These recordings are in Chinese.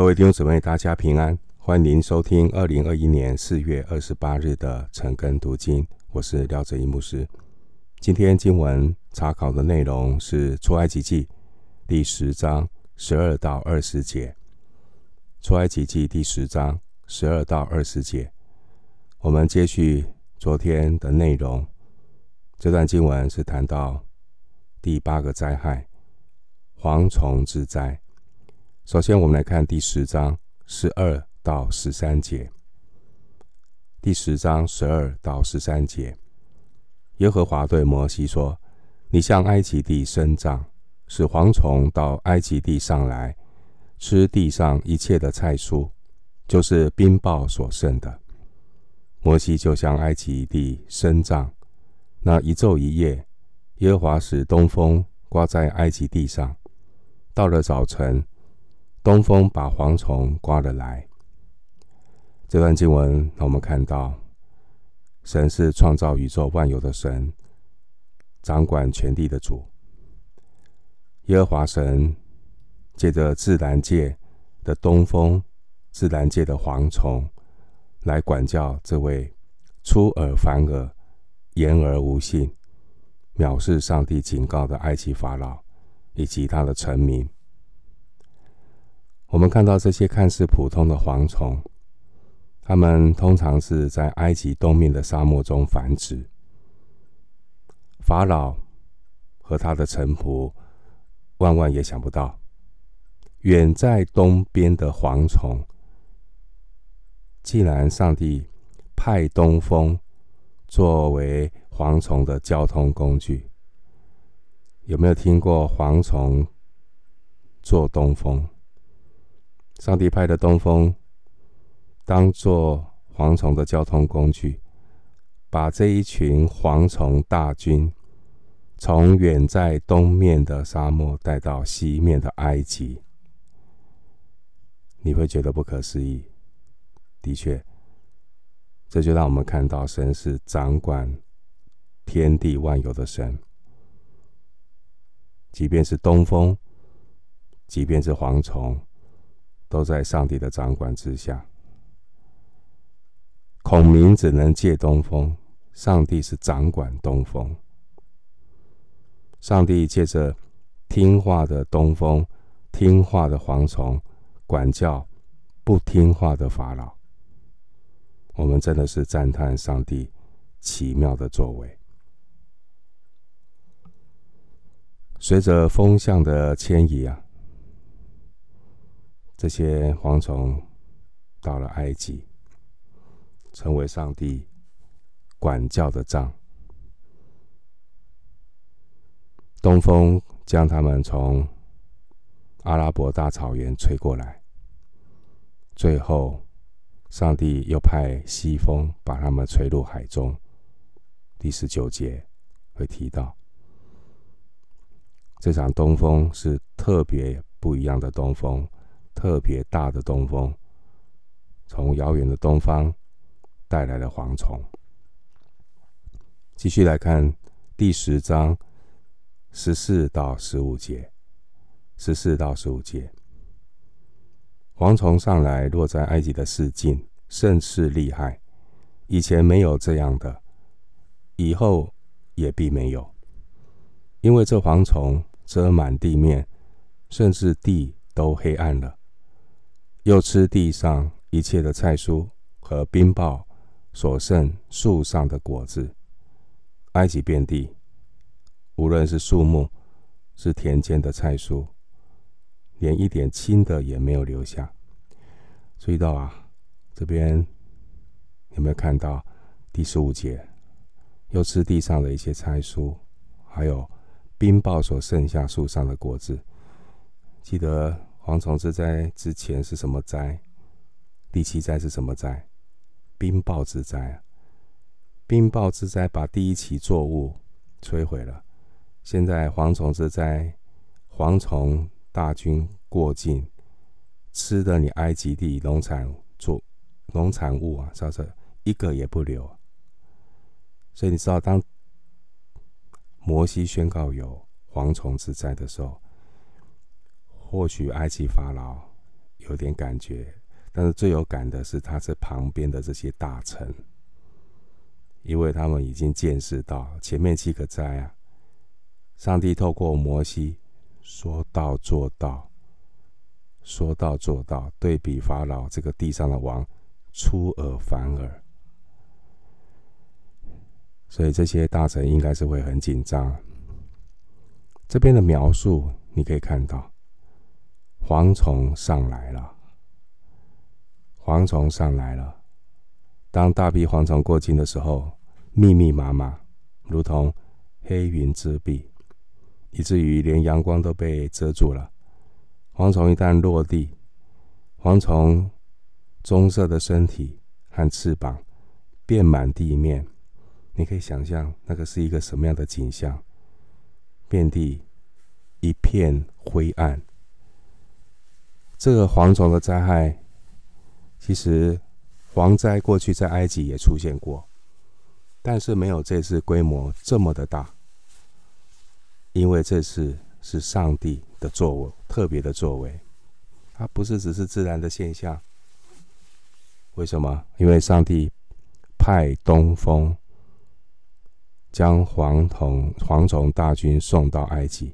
各位弟兄姊妹，大家平安，欢迎收听二零二一年四月二十八日的晨更读经。我是廖哲一牧师。今天经文查考的内容是出埃及记第十章十二到二十节。出埃及记第十章十二到二十节，我们接续昨天的内容。这段经文是谈到第八个灾害——蝗虫之灾。首先，我们来看第十章十二到十三节。第十章十二到十三节，耶和华对摩西说：“你向埃及地伸杖，使蝗虫到埃及地上来，吃地上一切的菜蔬，就是冰雹所剩的。”摩西就向埃及地伸杖，那一昼一夜，耶和华使东风刮在埃及地上，到了早晨。东风把蝗虫刮了来。这段经文，让我们看到，神是创造宇宙万有的神，掌管全地的主。耶和华神借着自然界的东风、自然界的蝗虫，来管教这位出尔反尔、言而无信、藐视上帝警告的埃及法老以及他的臣民。我们看到这些看似普通的蝗虫，它们通常是在埃及东面的沙漠中繁殖。法老和他的臣仆万万也想不到，远在东边的蝗虫，既然上帝派东风作为蝗虫的交通工具。有没有听过蝗虫做东风？上帝派的东风，当作蝗虫的交通工具，把这一群蝗虫大军，从远在东面的沙漠带到西面的埃及。你会觉得不可思议。的确，这就让我们看到神是掌管天地万有的神。即便是东风，即便是蝗虫。都在上帝的掌管之下。孔明只能借东风，上帝是掌管东风。上帝借着听话的东风、听话的蝗虫，管教不听话的法老。我们真的是赞叹上帝奇妙的作为。随着风向的迁移啊。这些蝗虫到了埃及，成为上帝管教的杖。东风将他们从阿拉伯大草原吹过来，最后上帝又派西风把他们吹入海中。第十九节会提到，这场东风是特别不一样的东风。特别大的东风，从遥远的东方带来了蝗虫。继续来看第十章十四到十五节，十四到十五节，蝗虫上来落在埃及的四境，甚是厉害。以前没有这样的，以后也必没有，因为这蝗虫遮满地面，甚至地都黑暗了。又吃地上一切的菜蔬和冰雹所剩树上的果子，埃及遍地，无论是树木，是田间的菜蔬，连一点青的也没有留下。注意到啊，这边有没有看到第十五节？又吃地上的一些菜蔬，还有冰雹所剩下树上的果子，记得。蝗虫之灾之前是什么灾？第七灾是什么灾？冰雹之灾啊！冰雹之灾把第一期作物摧毁了。现在蝗虫之灾，蝗虫大军过境，吃的你埃及地农产作农产物啊，稍稍一个也不留。所以你知道，当摩西宣告有蝗虫之灾的时候。或许埃及法老有点感觉，但是最有感的是他这旁边的这些大臣，因为他们已经见识到前面七个灾啊，上帝透过摩西说到做到，说到做到，对比法老这个地上的王出尔反尔，所以这些大臣应该是会很紧张。这边的描述你可以看到，蝗虫上来了，蝗虫上来了。当大批蝗虫过境的时候，密密麻麻，如同黑云遮蔽，以至于连阳光都被遮住了。蝗虫一旦落地，蝗虫棕色的身体和翅膀遍满地面，你可以想象那个是一个什么样的景象。遍地一片灰暗。这个蝗虫的灾害，其实蝗灾过去在埃及也出现过，但是没有这次规模这么的大。因为这次是上帝的作为，特别的作为，它不是只是自然的现象。为什么？因为上帝派东风。将蝗虫蝗虫大军送到埃及，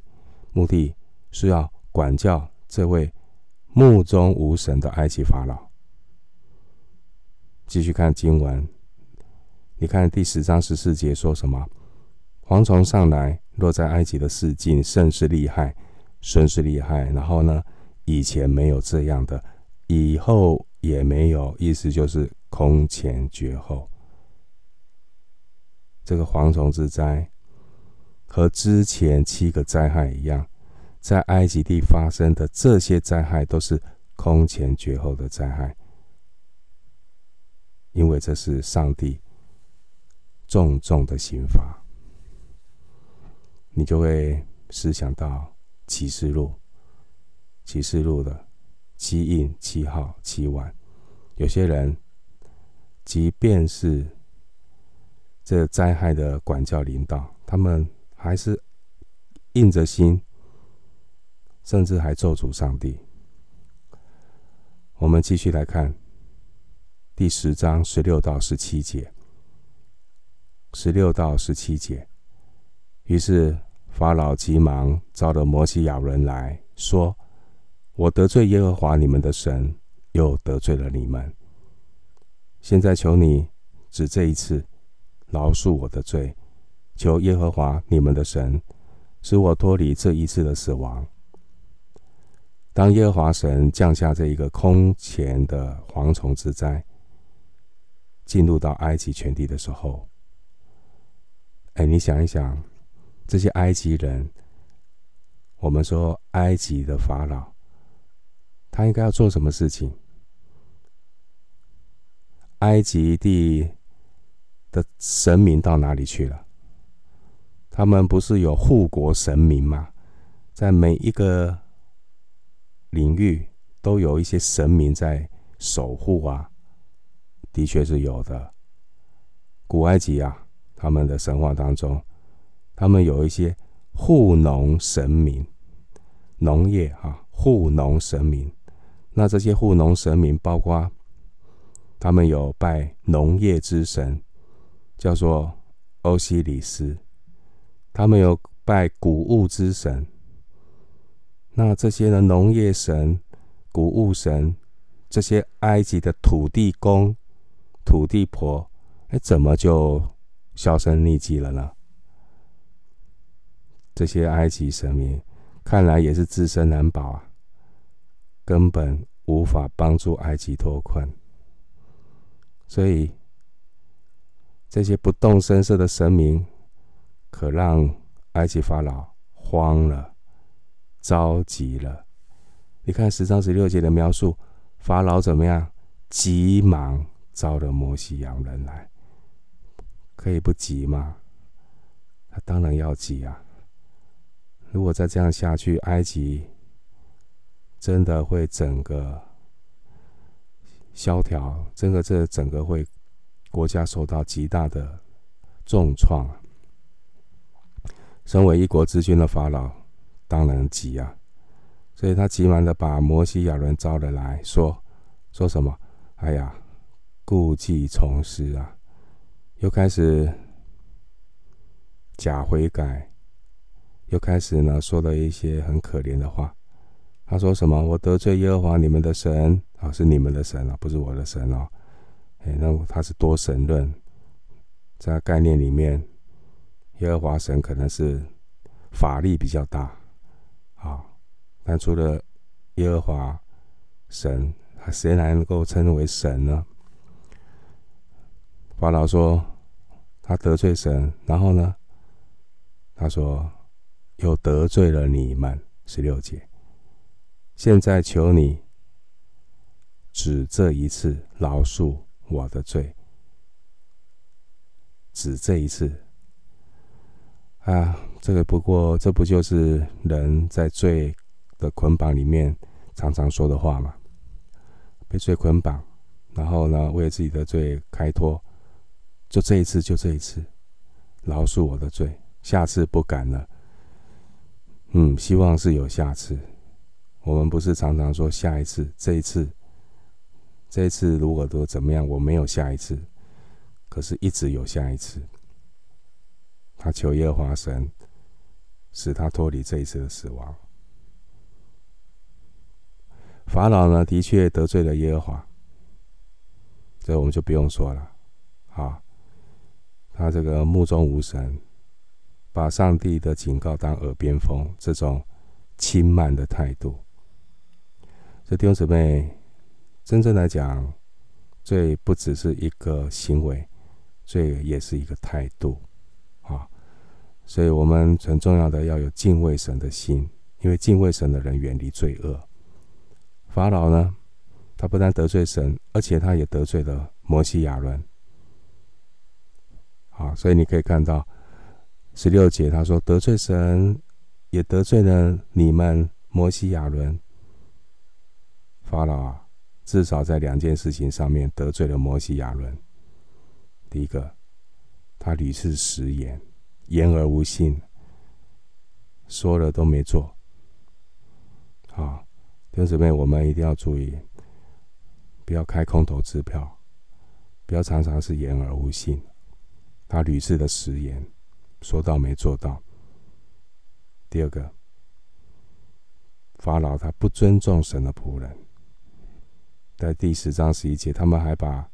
目的是要管教这位目中无神的埃及法老。继续看经文，你看第十章十四节说什么？蝗虫上来，落在埃及的四境，甚是厉害，甚是厉害。然后呢，以前没有这样的，以后也没有，意思就是空前绝后。这个蝗虫之灾和之前七个灾害一样，在埃及地发生的这些灾害都是空前绝后的灾害，因为这是上帝重重的刑罚。你就会思想到启示录，启示录的七印、七号、七碗，有些人即便是。这灾害的管教领导，他们还是硬着心，甚至还咒诅上帝。我们继续来看第十章十六到十七节。十六到十七节，于是法老急忙召了摩西亚伦来说：“我得罪耶和华你们的神，又得罪了你们。现在求你只这一次。”饶恕我的罪，求耶和华你们的神使我脱离这一次的死亡。当耶和华神降下这一个空前的蝗虫之灾，进入到埃及全地的时候，哎，你想一想，这些埃及人，我们说埃及的法老，他应该要做什么事情？埃及地。的神明到哪里去了？他们不是有护国神明吗？在每一个领域都有一些神明在守护啊，的确是有的。古埃及啊，他们的神话当中，他们有一些护农神明，农业啊，护农神明。那这些护农神明包括他们有拜农业之神。叫做欧西里斯，他们有拜谷物之神。那这些呢农业神、谷物神，这些埃及的土地公、土地婆，哎，怎么就销声匿迹了呢？这些埃及神明看来也是自身难保啊，根本无法帮助埃及脱困，所以。这些不动声色的神明，可让埃及法老慌了、着急了。你看十章十六节的描述，法老怎么样？急忙招了摩西、洋人来，可以不急吗？他当然要急啊！如果再这样下去，埃及真的会整个萧条，整个这整个会。国家受到极大的重创，身为一国之君的法老当然急啊！所以他急忙的把摩西、亚伦招了来说：“说什么？哎呀，故伎重施啊！又开始假悔改，又开始呢说了一些很可怜的话。他说什么？我得罪耶和华你们的神啊，是你们的神啊，不是我的神哦。哎，那他是多神论，在概念里面，耶和华神可能是法力比较大啊。”但除了耶和华神，谁来能够称为神呢？法老说他得罪神，然后呢，他说又得罪了你们。十六节，现在求你只这一次饶恕我的罪，只这一次啊！这个不过，这不就是人在罪的捆绑里面常常说的话嘛，被罪捆绑，然后呢，为自己的罪开脱，就这一次，就这一次，饶恕我的罪，下次不敢了。嗯，希望是有下次。我们不是常常说下一次，这一次，这一次如果都怎么样，我没有下一次，可是一直有下一次。他求耶和华神，使他脱离这一次的死亡。法老呢，的确得罪了耶和华，这我们就不用说了。啊，他这个目中无神，把上帝的警告当耳边风，这种轻慢的态度。这弟兄姊妹，真正来讲，罪不只是一个行为，罪也是一个态度。所以我们很重要的要有敬畏神的心，因为敬畏神的人远离罪恶。法老呢，他不但得罪神，而且他也得罪了摩西亚伦。好，所以你可以看到十六节，他说得罪神，也得罪了你们摩西亚伦。法老啊，至少在两件事情上面得罪了摩西亚伦。第一个，他屡次食言，言而无信，说了都没做。好。弟兄姊妹，我们一定要注意，不要开空头支票，不要常常是言而无信。他屡次的食言，说到没做到。第二个，法老他不尊重神的仆人，在第十章十一节，他们还把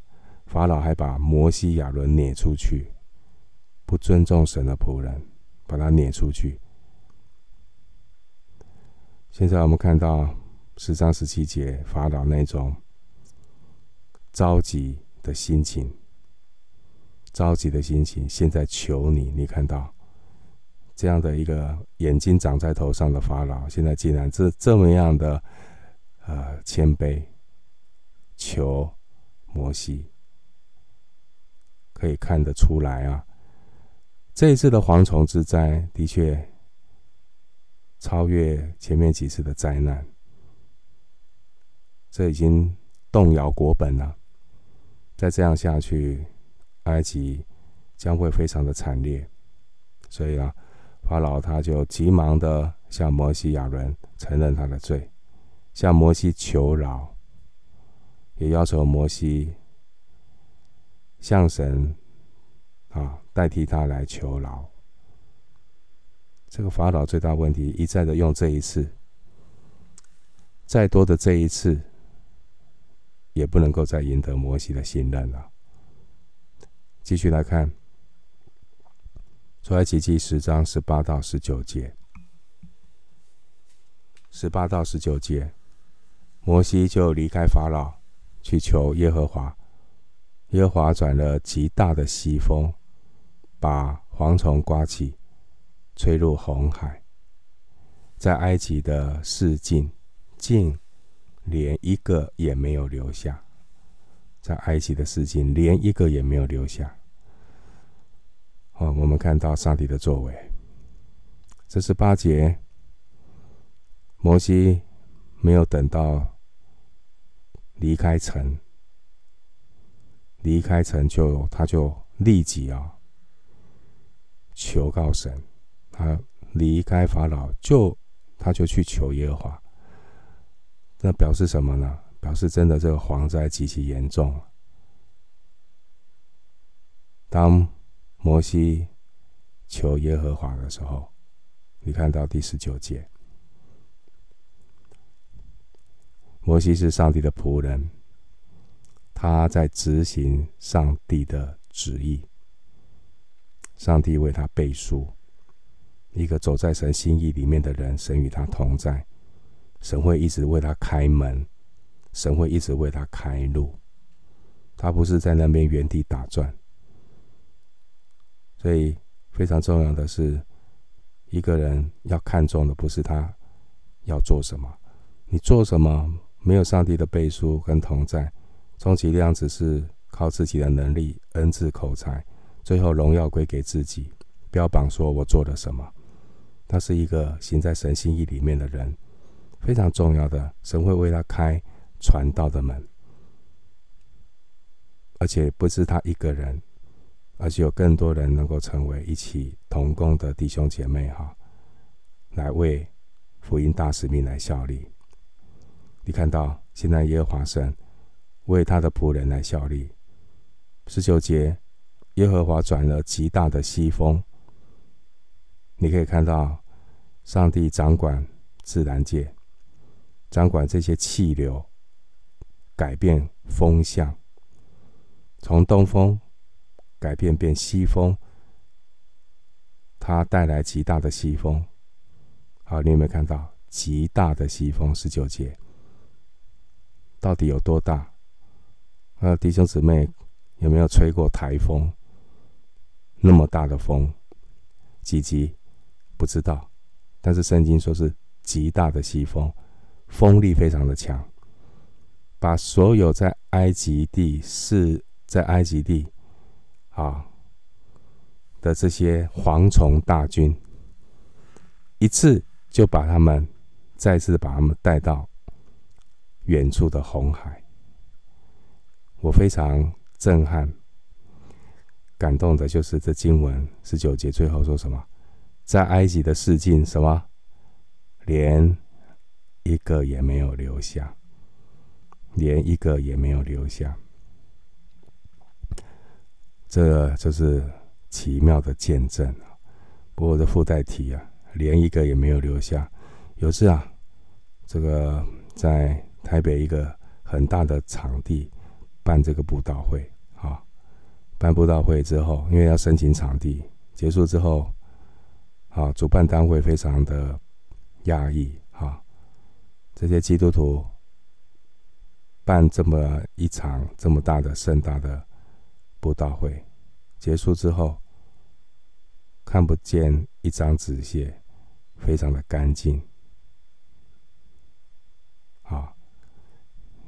法老还把摩西亚伦撵出去，不尊重神的仆人，把他撵出去。现在我们看到。十章十七节，法老那种着急的心情，着急的心情，现在求你，你看到这样的一个眼睛长在头上的法老，现在竟然这这么样的呃谦卑，求摩西，可以看得出来啊，这一次的蝗虫之灾的确超越前面几次的灾难。这已经动摇国本了，再这样下去，埃及将会非常的惨烈。所以啊，法老他就急忙的向摩西、亚伦承认他的罪，向摩西求饶，也要求摩西向神啊代替他来求饶。这个法老最大问题一再的用这一次，再多的这一次。也不能够再赢得摩西的信任了。继续来看，出埃及记十章十八到十九节，十八到十九节，摩西就离开法老，去求耶和华。耶和华转了极大的西风，把蝗虫刮起，吹入红海，在埃及的四境竟。连一个也没有留下，在埃及的四境，连一个也没有留下。好，我们看到上帝的作为。这是八节，摩西没有等到离开城，离开城就他就立即啊求告神，他离开法老就他就去求耶和华。那表示什么呢？表示真的这个蝗灾极其严重。当摩西求耶和华的时候，你看到第十九节，摩西是上帝的仆人，他在执行上帝的旨意。上帝为他背书，一个走在神心意里面的人，神与他同在，神会一直为他开门，神会一直为他开路，他不是在那边原地打转。所以非常重要的是，一个人要看重的不是他要做什么，你做什么没有上帝的背书跟同在，充其量只是靠自己的能力、恩赐、口才。最后荣耀归给自己，标榜说我做了什么。他是一个行在神心意里面的人，非常重要的，神会为他开传道的门，而且不是他一个人，而且有更多人能够成为一起同工的弟兄姐妹哈，来为福音大使命来效力。你看到现在耶和华神为他的仆人来效力，十九节。耶和华转了极大的西风，你可以看到，上帝掌管自然界，掌管这些气流，改变风向，从东风改变变西风，它带来极大的西风。好，你有没有看到极大的西风？十九节到底有多大？呃，弟兄姊妹有没有吹过台风？那么大的风，几级不知道，但是圣经说是极大的西风，风力非常的强，把所有在埃及地是在埃及地啊的这些蝗虫大军，一次就把他们再次把他们带到远处的红海，我非常震撼。感动的就是这经文十九节最后说什么？在埃及的四境，什么？连一个也没有留下，连一个也没有留下。这就是奇妙的见证啊。不过这附带题啊，连一个也没有留下。有次啊，这个在台北一个很大的场地办这个布道会。办布道会之后，因为要申请场地，结束之后，啊，主办单位非常的压抑，哈，这些基督徒办这么一场这么大的盛大的布道会，结束之后，看不见一张纸屑，非常的干净，啊，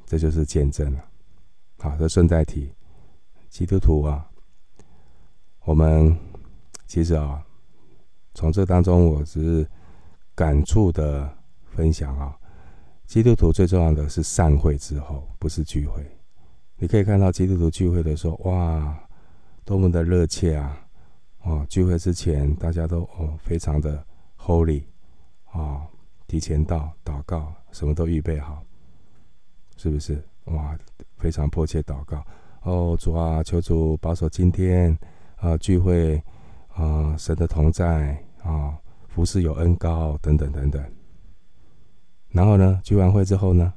这就是见证了，好，这顺带提。基督徒啊，我们其实啊，从这当中，我只是感触的分享啊。基督徒最重要的是散会之后，不是聚会。你可以看到基督徒聚会的时候，哇，多么的热切啊！哦，聚会之前大家都哦非常的 holy 啊，提前到祷告，什么都预备好，是不是？哇，非常迫切祷告。哦，主啊，求主保守今天啊、聚会啊、神的同在啊，服事有恩高等等等等。然后呢，聚完会之后呢，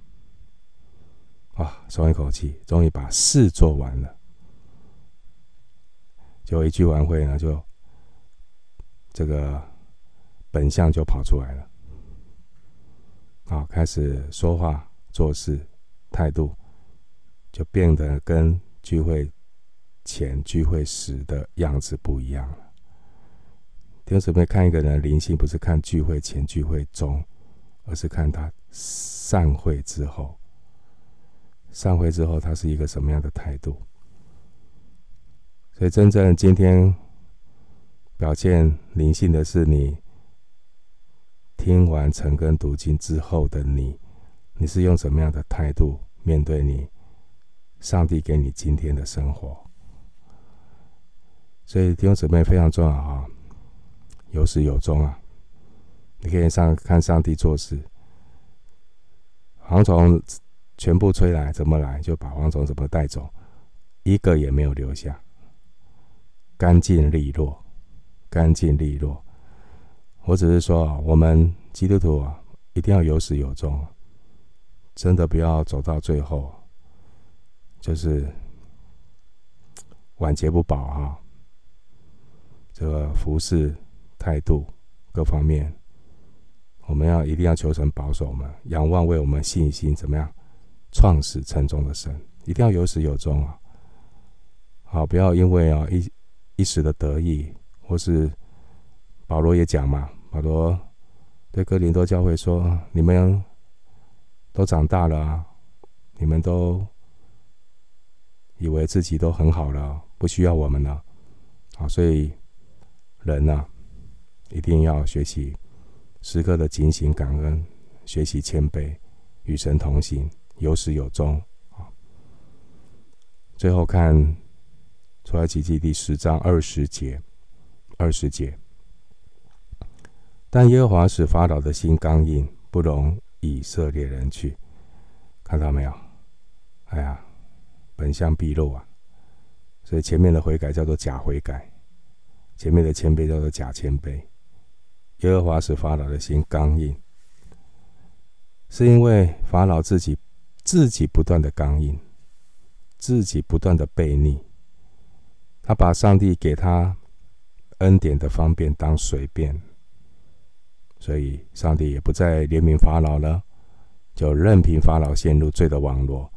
啊，松一口气，终于把事做完了。就一聚完会呢，就这个本相就跑出来了，啊，开始说话做事态度就变得跟。聚会前、聚会时的样子不一样了。弟兄姊妹，看一个人灵性，不是看聚会前、聚会中，而是看他散会之后。散会之后，他是一个什么样的态度？所以，真正今天表现灵性的是你听完晨更读经之后的你，你是用什么样的态度面对你？上帝给你今天的生活，所以弟兄姊妹非常重要啊，有始有终啊。你可以上看上帝做事，蝗虫全部吹来，怎么来就把蝗虫怎么带走，一个也没有留下，干净利落，干净利落。我只是说啊，我们基督徒啊，一定要有始有终，真的不要走到最后，就是晚节不保啊。这个服侍态度各方面。我们要一定要求神保守我们，仰望为我们信心怎么样创始成终的神，一定要有始有终啊！好，不要因为啊一一时的得意，或是保罗也讲嘛，保罗对哥林多教会说：“你们都长大了啊，你们都以为自己都很好了，不需要我们了。”啊，所以人呢、啊，一定要学习。时刻的警醒感恩，学习谦卑，与神同行，有始有终啊。最后看出埃及记第十章二十节，二十节。但耶和华使法老的心刚硬，不容以色列人去。看到没有？哎呀，本相毕露啊！所以前面的悔改叫做假悔改，前面的谦卑叫做假谦卑。耶和华使法老的心刚硬，是因为法老自己自己不断的刚硬，自己不断的悖逆，他把上帝给他恩典的方便当随便，所以上帝也不再怜悯法老了，就任凭法老陷入罪的网络，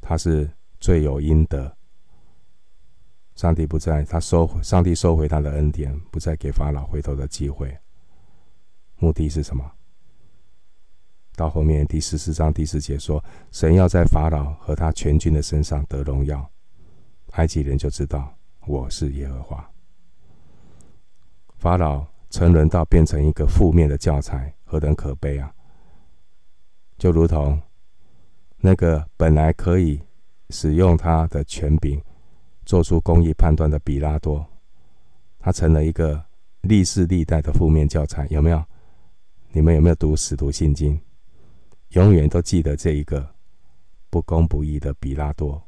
他是罪有应得。上帝不再，他收回上帝收回他的恩典，不再给法老回头的机会。目的是什么？到后面第十四章第四节说，神要在法老和他全军的身上得荣耀，埃及人就知道我是耶和华。法老沉沦到变成一个负面的教材，何等可悲啊！就如同那个本来可以使用他的权柄做出公义判断的比拉多，他成了一个历世历代的负面教材，有没有？你们有没有读《使徒信经》？永远都记得这一个不公不义的比拉多，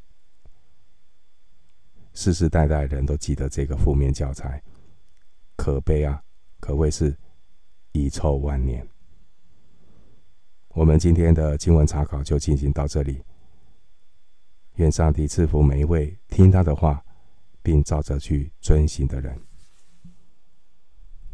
世世代代人都记得这个负面教材，可悲啊！可谓是遗臭万年。我们今天的经文查考就进行到这里。愿上帝赐福每一位听他的话，并照着去遵行的人。